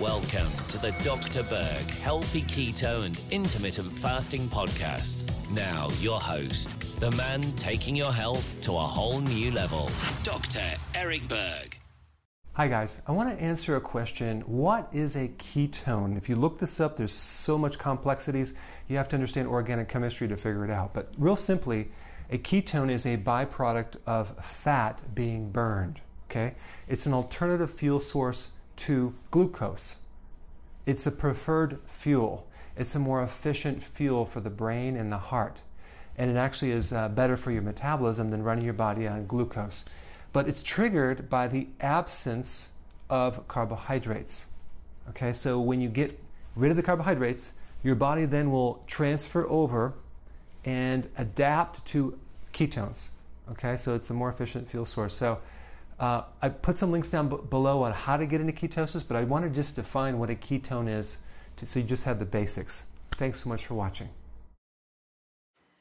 Welcome to the Dr. Berg Healthy Keto and Intermittent Fasting Podcast. Now, your host, the man taking your health to a whole new level, Dr. Eric Berg. Hi, guys. I want to answer a question. What is a ketone? If you look this up, there's so much complexities. You have to understand organic chemistry to figure it out. But real simply, a ketone is a byproduct of fat being burned. Okay? It's an alternative fuel source to glucose. It's a preferred fuel. It's a more efficient fuel for the brain and the heart. And it actually is uh, better for your metabolism than running your body on glucose. But it's triggered by the absence of carbohydrates. Okay, so when you get rid of the carbohydrates, your body then will transfer over and adapt to ketones. Okay, so it's a more efficient fuel source. So uh, I put some links down b- below on how to get into ketosis, but I want to just define what a ketone is to, so you just have the basics. Thanks so much for watching.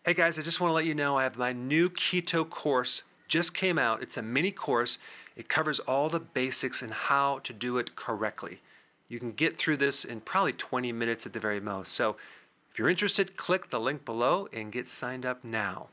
Hey guys, I just want to let you know I have my new keto course just came out. It's a mini course. It covers all the basics and how to do it correctly. You can get through this in probably 20 minutes at the very most. So if you're interested, click the link below and get signed up now.